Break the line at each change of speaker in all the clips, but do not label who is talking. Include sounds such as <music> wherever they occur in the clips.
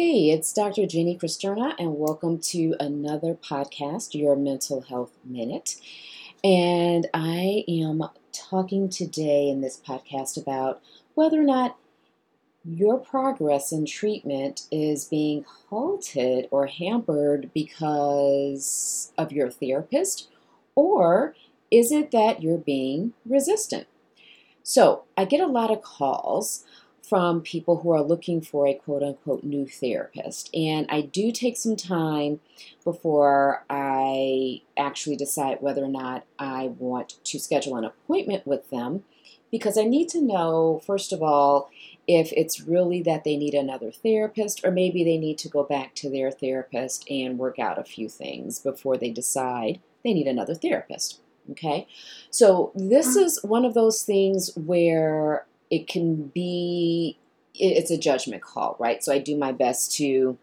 Hey, it's Dr. Jenny Cristerna, and welcome to another podcast, Your Mental Health Minute. And I am talking today in this podcast about whether or not your progress in treatment is being halted or hampered because of your therapist, or is it that you're being resistant? So, I get a lot of calls from people who are looking for a quote unquote new therapist. And I do take some time before I actually decide whether or not I want to schedule an appointment with them because I need to know, first of all, if it's really that they need another therapist, or maybe they need to go back to their therapist and work out a few things before they decide they need another therapist. Okay, so this mm. is one of those things where it can be it's a judgment call, right? So I do my best to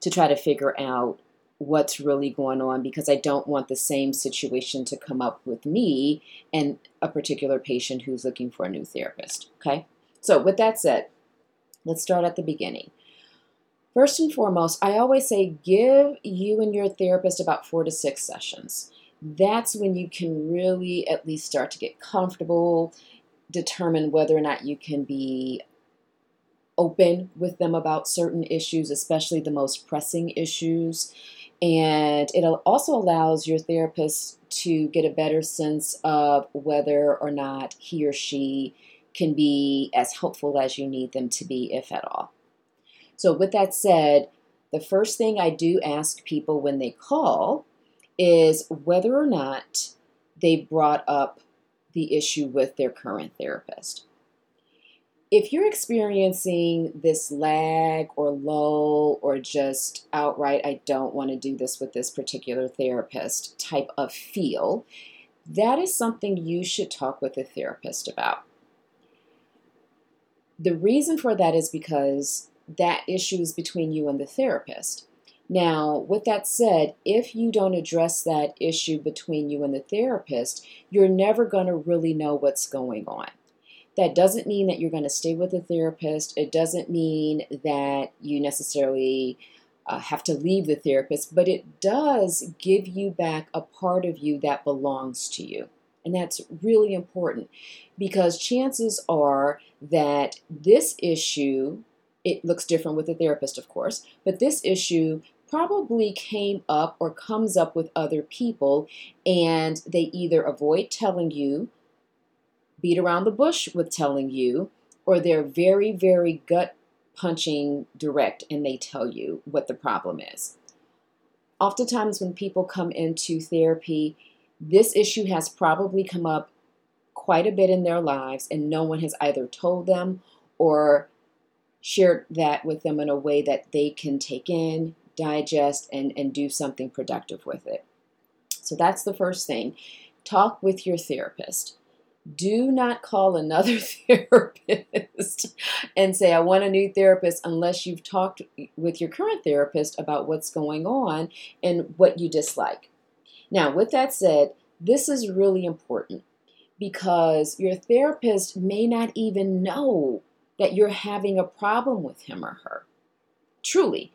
to try to figure out what's really going on because I don't want the same situation to come up with me and a particular patient who's looking for a new therapist, okay? So with that said, let's start at the beginning. First and foremost, I always say give you and your therapist about 4 to 6 sessions. That's when you can really at least start to get comfortable determine whether or not you can be open with them about certain issues, especially the most pressing issues. And it also allows your therapist to get a better sense of whether or not he or she can be as helpful as you need them to be, if at all. So, with that said, the first thing I do ask people when they call is whether or not they brought up the issue with their current therapist. If you're experiencing this lag or lull or just outright, I don't want to do this with this particular therapist type of feel, that is something you should talk with a therapist about. The reason for that is because that issue is between you and the therapist. Now, with that said, if you don't address that issue between you and the therapist, you're never going to really know what's going on. That doesn't mean that you're going to stay with the therapist. It doesn't mean that you necessarily uh, have to leave the therapist, but it does give you back a part of you that belongs to you. And that's really important because chances are that this issue, it looks different with the therapist, of course, but this issue probably came up or comes up with other people and they either avoid telling you, beat around the bush with telling you, or they're very, very gut punching direct and they tell you what the problem is. Oftentimes, when people come into therapy, this issue has probably come up quite a bit in their lives, and no one has either told them or shared that with them in a way that they can take in, digest, and, and do something productive with it. So that's the first thing. Talk with your therapist. Do not call another <laughs> therapist and say, I want a new therapist, unless you've talked with your current therapist about what's going on and what you dislike. Now, with that said, this is really important because your therapist may not even know that you're having a problem with him or her. Truly,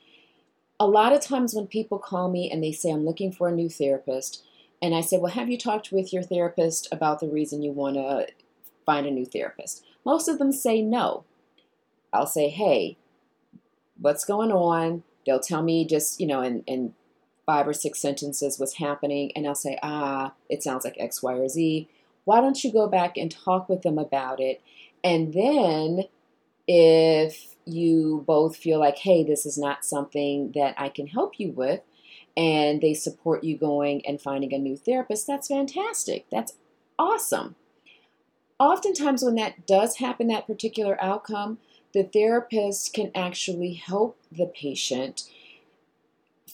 a lot of times when people call me and they say, I'm looking for a new therapist, and I say, Well, have you talked with your therapist about the reason you want to find a new therapist? Most of them say no. I'll say, Hey, what's going on? They'll tell me just, you know, in, in five or six sentences what's happening, and I'll say, Ah, it sounds like X, Y, or Z. Why don't you go back and talk with them about it? And then if you both feel like, hey, this is not something that I can help you with, and they support you going and finding a new therapist, that's fantastic. That's awesome. Oftentimes, when that does happen, that particular outcome, the therapist can actually help the patient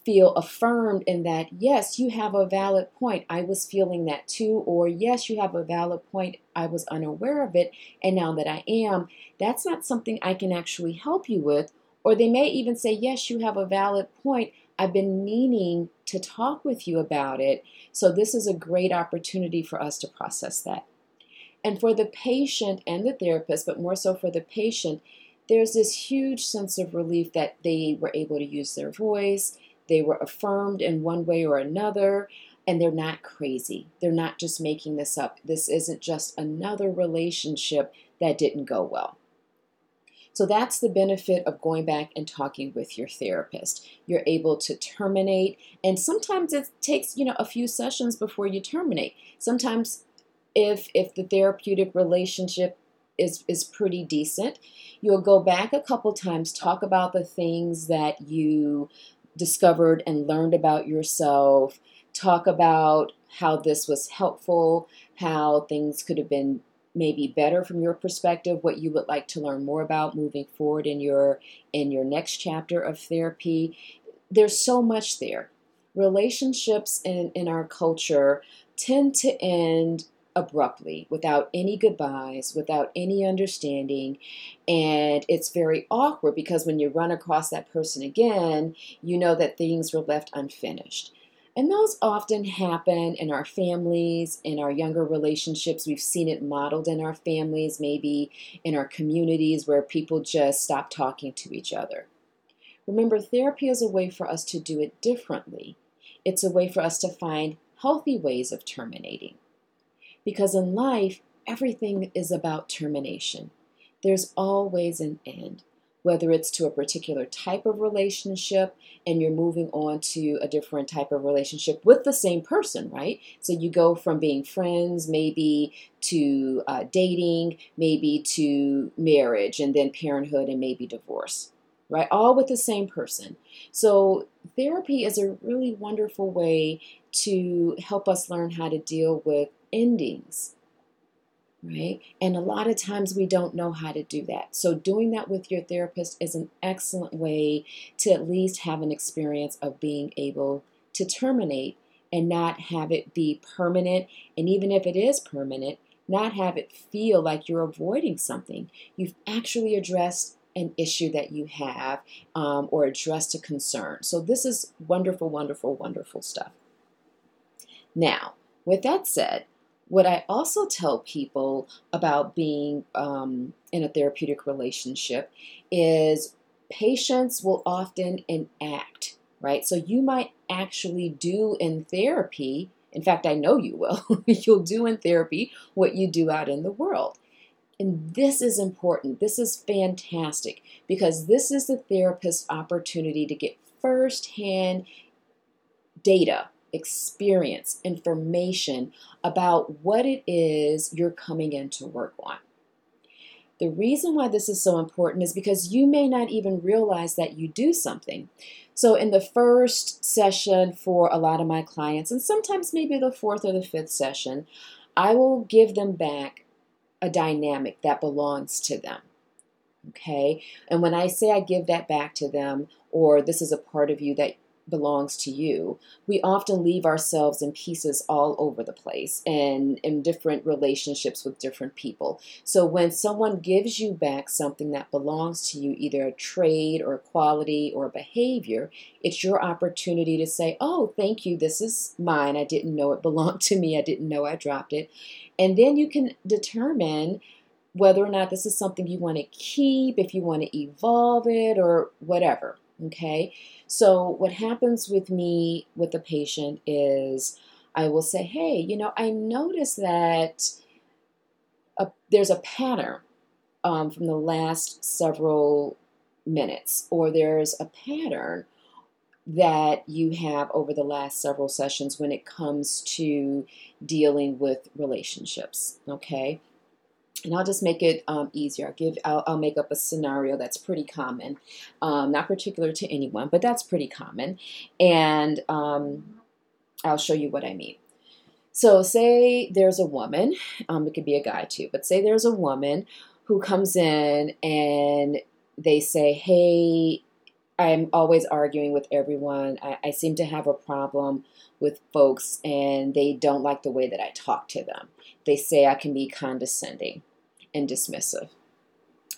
feel affirmed in that, yes, you have a valid point. I was feeling that too. Or, yes, you have a valid point. I was unaware of it. And now that I am, that's not something I can actually help you with. Or they may even say, yes, you have a valid point. I've been meaning to talk with you about it. So, this is a great opportunity for us to process that. And for the patient and the therapist, but more so for the patient, there's this huge sense of relief that they were able to use their voice, they were affirmed in one way or another, and they're not crazy. They're not just making this up. This isn't just another relationship that didn't go well. So that's the benefit of going back and talking with your therapist. You're able to terminate, and sometimes it takes, you know, a few sessions before you terminate. Sometimes if if the therapeutic relationship is is pretty decent, you'll go back a couple times, talk about the things that you discovered and learned about yourself, talk about how this was helpful, how things could have been maybe better from your perspective what you would like to learn more about moving forward in your in your next chapter of therapy. There's so much there. Relationships in, in our culture tend to end abruptly without any goodbyes without any understanding and it's very awkward because when you run across that person again you know that things were left unfinished and those often happen in our families, in our younger relationships. We've seen it modeled in our families, maybe in our communities where people just stop talking to each other. Remember, therapy is a way for us to do it differently. It's a way for us to find healthy ways of terminating. Because in life, everything is about termination. There's always an end whether it's to a particular type of relationship and you're moving on to a different type of relationship with the same person, right? So you go from being friends, maybe to uh, dating, maybe to marriage, and then parenthood, and maybe divorce, right? All with the same person. So therapy is a really wonderful way to help us learn how to deal with endings right? And a lot of times we don't know how to do that. So, doing that with your therapist is an excellent way to at least have an experience of being able to terminate and not have it be permanent. And even if it is permanent, not have it feel like you're avoiding something. You've actually addressed an issue that you have um, or addressed a concern. So, this is wonderful, wonderful, wonderful stuff. Now, with that said, what I also tell people about being um, in a therapeutic relationship is patients will often enact, right? So you might actually do in therapy, in fact, I know you will, <laughs> you'll do in therapy what you do out in the world. And this is important. This is fantastic because this is the therapist's opportunity to get firsthand data experience, information about what it is you're coming in to work on. The reason why this is so important is because you may not even realize that you do something. So, in the first session for a lot of my clients, and sometimes maybe the fourth or the fifth session, I will give them back a dynamic that belongs to them. Okay? And when I say I give that back to them, or this is a part of you that belongs to you, we often leave ourselves in pieces all over the place and in different relationships with different people. So when someone gives you back something that belongs to you, either a trade or a quality or a behavior, it's your opportunity to say, Oh, thank you, this is mine. I didn't know it belonged to me, I didn't know I dropped it. And then you can determine whether or not this is something you want to keep, if you want to evolve it, or whatever. Okay, so what happens with me with the patient is I will say, hey, you know, I noticed that a, there's a pattern um, from the last several minutes, or there's a pattern that you have over the last several sessions when it comes to dealing with relationships. Okay, and I'll just make it um, easier. I'll give I'll, I'll, make up a scenario that's pretty common, um, not particular to anyone, but that's pretty common, and um, I'll show you what I mean. So, say there's a woman. Um, it could be a guy too, but say there's a woman who comes in and they say, "Hey, I'm always arguing with everyone. I, I seem to have a problem with folks, and they don't like the way that I talk to them." they say I can be condescending and dismissive.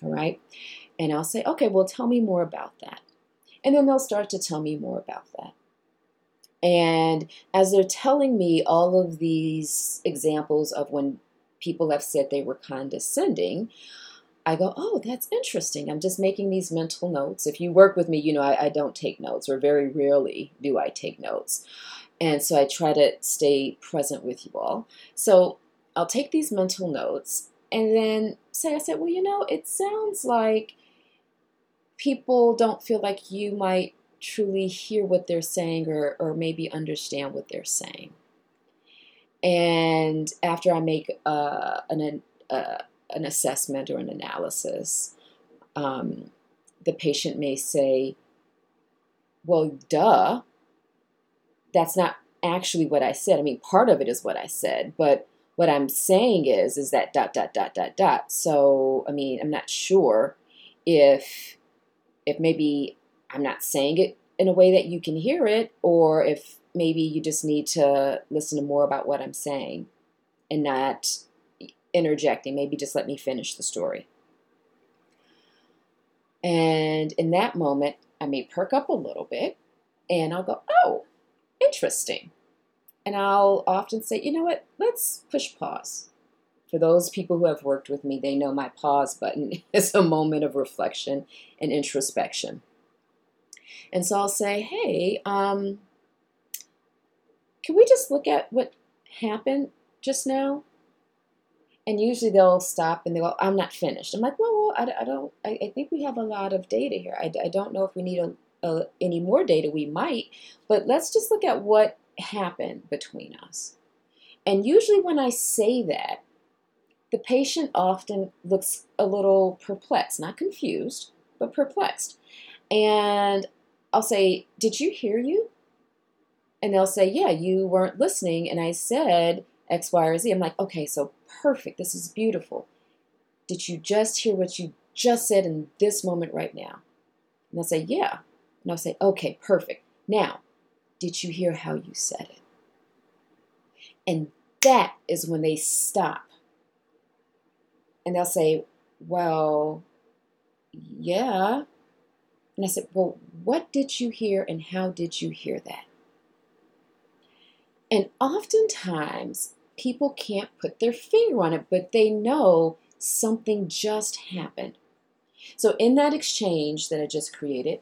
All right. And I'll say, okay, well, tell me more about that. And then they'll start to tell me more about that. And as they're telling me all of these examples of when people have said they were condescending, I go, oh, that's interesting. I'm just making these mental notes. If you work with me, you know I, I don't take notes, or very rarely do I take notes. And so I try to stay present with you all. So I'll take these mental notes and then say, I said, well, you know, it sounds like people don't feel like you might truly hear what they're saying or, or maybe understand what they're saying. And after I make uh, an, uh, an assessment or an analysis, um, the patient may say, Well, duh, that's not actually what I said. I mean, part of it is what I said, but what I'm saying is, is that dot, dot, dot, dot, dot. So, I mean, I'm not sure if, if maybe I'm not saying it in a way that you can hear it, or if maybe you just need to listen to more about what I'm saying and not interjecting. Maybe just let me finish the story. And in that moment, I may perk up a little bit and I'll go, oh, interesting. And I'll often say, you know what, let's push pause. For those people who have worked with me, they know my pause button <laughs> is a moment of reflection and introspection. And so I'll say, hey, um, can we just look at what happened just now? And usually they'll stop and they go, I'm not finished. I'm like, well, well I, I don't, I, I, think we have a lot of data here. I, I don't know if we need a, a, any more data. We might, but let's just look at what happened between us. And usually when I say that, the patient often looks a little perplexed, not confused, but perplexed. And I'll say, Did you hear you? And they'll say, Yeah, you weren't listening. And I said X, Y, or Z. I'm like, Okay, so perfect. This is beautiful. Did you just hear what you just said in this moment right now? And they'll say, Yeah. And I'll say, Okay, perfect. Now, did you hear how you said it? And that is when they stop. And they'll say, Well, yeah. And I said, Well, what did you hear and how did you hear that? And oftentimes, people can't put their finger on it, but they know something just happened. So, in that exchange that I just created,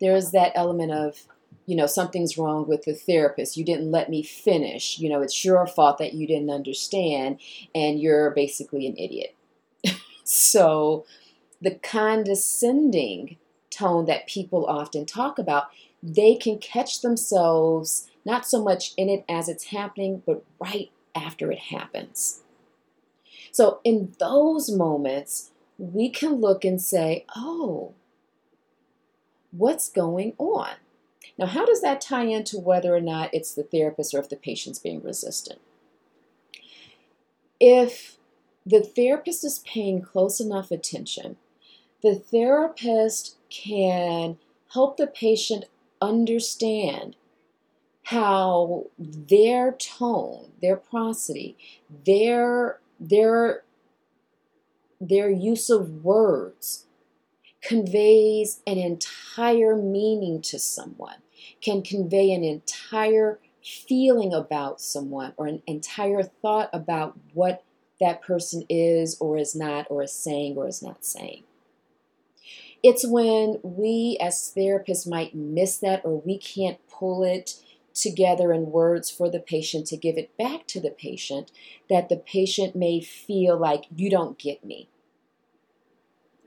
there is that element of, you know, something's wrong with the therapist. You didn't let me finish. You know, it's your fault that you didn't understand, and you're basically an idiot. <laughs> so, the condescending tone that people often talk about, they can catch themselves not so much in it as it's happening, but right after it happens. So, in those moments, we can look and say, oh, what's going on? Now, how does that tie into whether or not it's the therapist or if the patient's being resistant? If the therapist is paying close enough attention, the therapist can help the patient understand how their tone, their prosody, their their their use of words conveys an entire meaning to someone, can convey an entire feeling about someone or an entire thought about what that person is or is not or is saying or is not saying. It's when we as therapists might miss that or we can't pull it together in words for the patient to give it back to the patient that the patient may feel like you don't get me.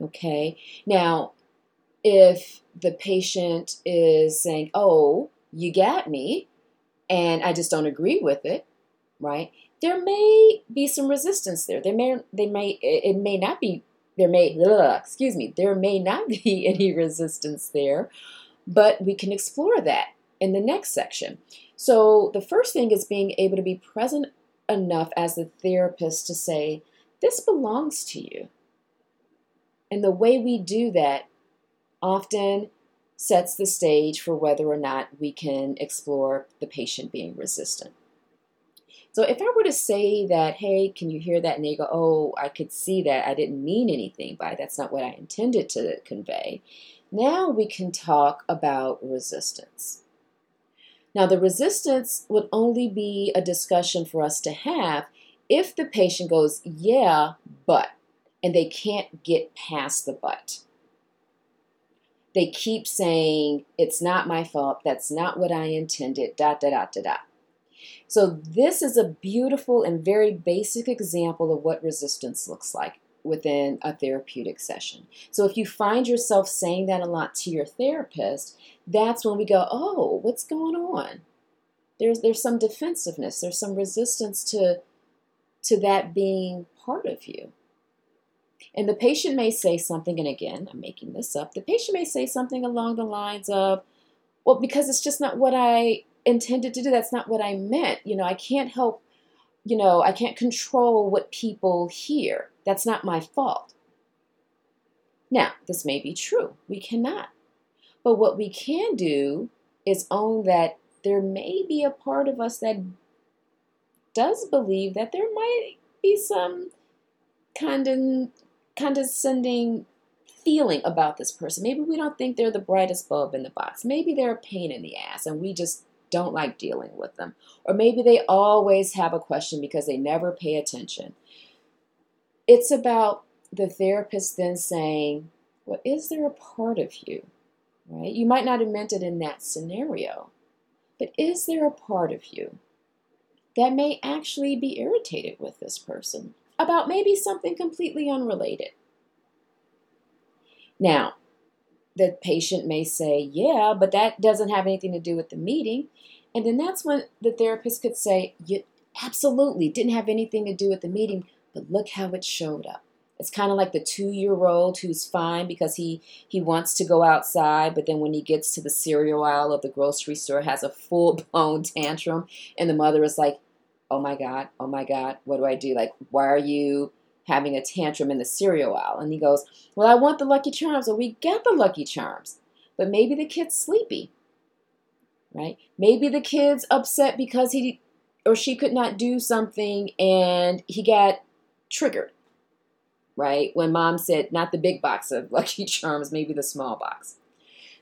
Okay, now if the patient is saying, Oh, you got me, and I just don't agree with it, right? There may be some resistance there. There may, they may, it may not be, there may, ugh, excuse me, there may not <laughs> be any resistance there, but we can explore that in the next section. So, the first thing is being able to be present enough as the therapist to say, This belongs to you. And the way we do that often sets the stage for whether or not we can explore the patient being resistant. So if I were to say that, hey, can you hear that? And they go, oh, I could see that. I didn't mean anything by it. That's not what I intended to convey. Now we can talk about resistance. Now, the resistance would only be a discussion for us to have if the patient goes, yeah, but. and they can't get past the but. They keep saying, it's not my fault, that's not what I intended, dot, dot, dot, dot, dot. So, this is a beautiful and very basic example of what resistance looks like within a therapeutic session. So, if you find yourself saying that a lot to your therapist, that's when we go, oh, what's going on? There's, there's some defensiveness, there's some resistance to, to that being part of you. And the patient may say something, and again, I'm making this up. The patient may say something along the lines of, well, because it's just not what I intended to do. That's not what I meant. You know, I can't help, you know, I can't control what people hear. That's not my fault. Now, this may be true. We cannot. But what we can do is own that there may be a part of us that does believe that there might be some condon, condescending feeling about this person. Maybe we don't think they're the brightest bulb in the box. Maybe they're a pain in the ass and we just don't like dealing with them. Or maybe they always have a question because they never pay attention. It's about the therapist then saying, Well, is there a part of you? Right? You might not have meant it in that scenario, but is there a part of you that may actually be irritated with this person about maybe something completely unrelated? Now, the patient may say, Yeah, but that doesn't have anything to do with the meeting. And then that's when the therapist could say, You absolutely didn't have anything to do with the meeting, but look how it showed up. It's kind of like the two year old who's fine because he, he wants to go outside, but then when he gets to the cereal aisle of the grocery store, has a full blown tantrum. And the mother is like, Oh my God, oh my God, what do I do? Like, why are you having a tantrum in the cereal aisle. And he goes, Well, I want the Lucky Charms. Well, we get the Lucky Charms. But maybe the kid's sleepy, right? Maybe the kid's upset because he or she could not do something and he got triggered, right? When mom said, Not the big box of <laughs> Lucky Charms, maybe the small box.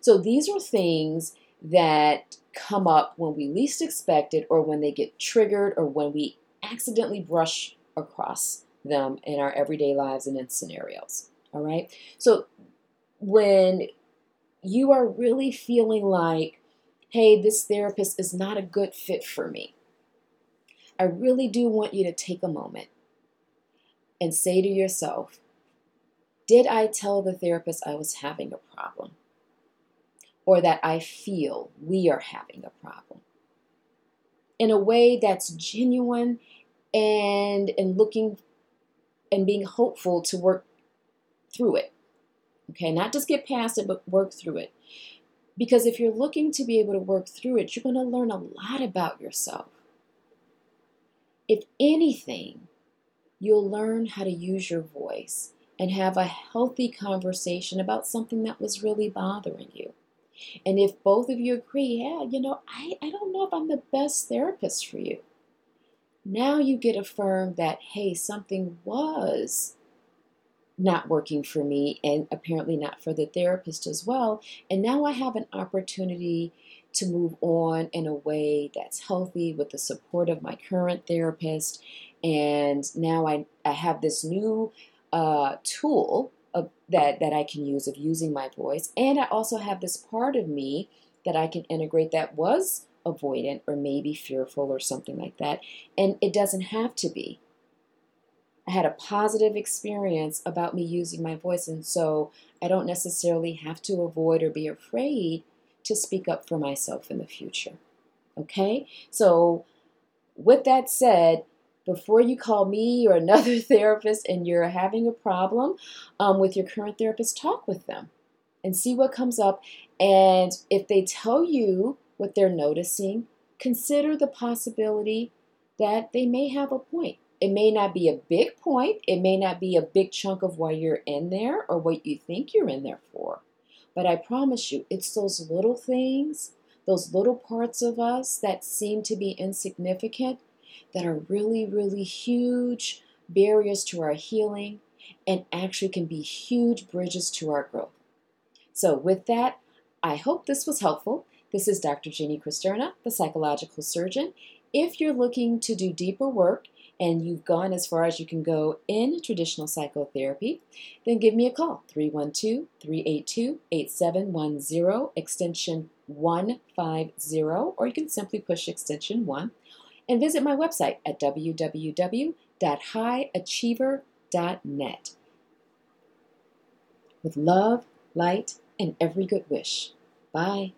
So these are things that come up when we least expect it or when they get triggered or when we accidentally brush across them in our everyday lives and in scenarios. All right. So when you are really feeling like, hey, this therapist is not a good fit for me, I really do want you to take a moment and say to yourself, did I tell the therapist I was having a problem? Or that I feel we are having a problem? In a way that's genuine and, and looking and being hopeful to work through it. Okay, not just get past it, but work through it. Because if you're looking to be able to work through it, you're going to learn a lot about yourself. If anything, you'll learn how to use your voice and have a healthy conversation about something that was really bothering you. And if both of you agree, yeah, you know, I, I don't know if I'm the best therapist for you. Now you get affirmed that, hey, something was not working for me and apparently not for the therapist as well. And now I have an opportunity to move on in a way that's healthy with the support of my current therapist. And now I, I have this new uh, tool of, that, that I can use of using my voice. And I also have this part of me that I can integrate that was avoidant or maybe fearful or something like that. And it doesn't have to be. I had a positive experience about me using my voice, and so I don't necessarily have to avoid or be afraid to speak up for myself in the future. Okay? So, with that said, before you call me or another <laughs> therapist and you're having a problem um, with your current therapist, talk with them and see what comes up. And if they tell you what they're noticing, consider the possibility that they may have a point. It may not be a big point, it may not be a big chunk of why you're in there or what you think you're in there for. But I promise you, it's those little things, those little parts of us that seem to be insignificant that are really, really huge barriers to our healing and actually can be huge bridges to our growth. So, with that, I hope this was helpful. This is Dr. Jeannie Cristerna, the psychological surgeon. If you're looking to do deeper work and you've gone as far as you can go in traditional psychotherapy, then give me a call 312 382 8710, extension 150, or you can simply push extension 1 and visit my website at www.highachiever.net. With love, light, and every good wish. Bye.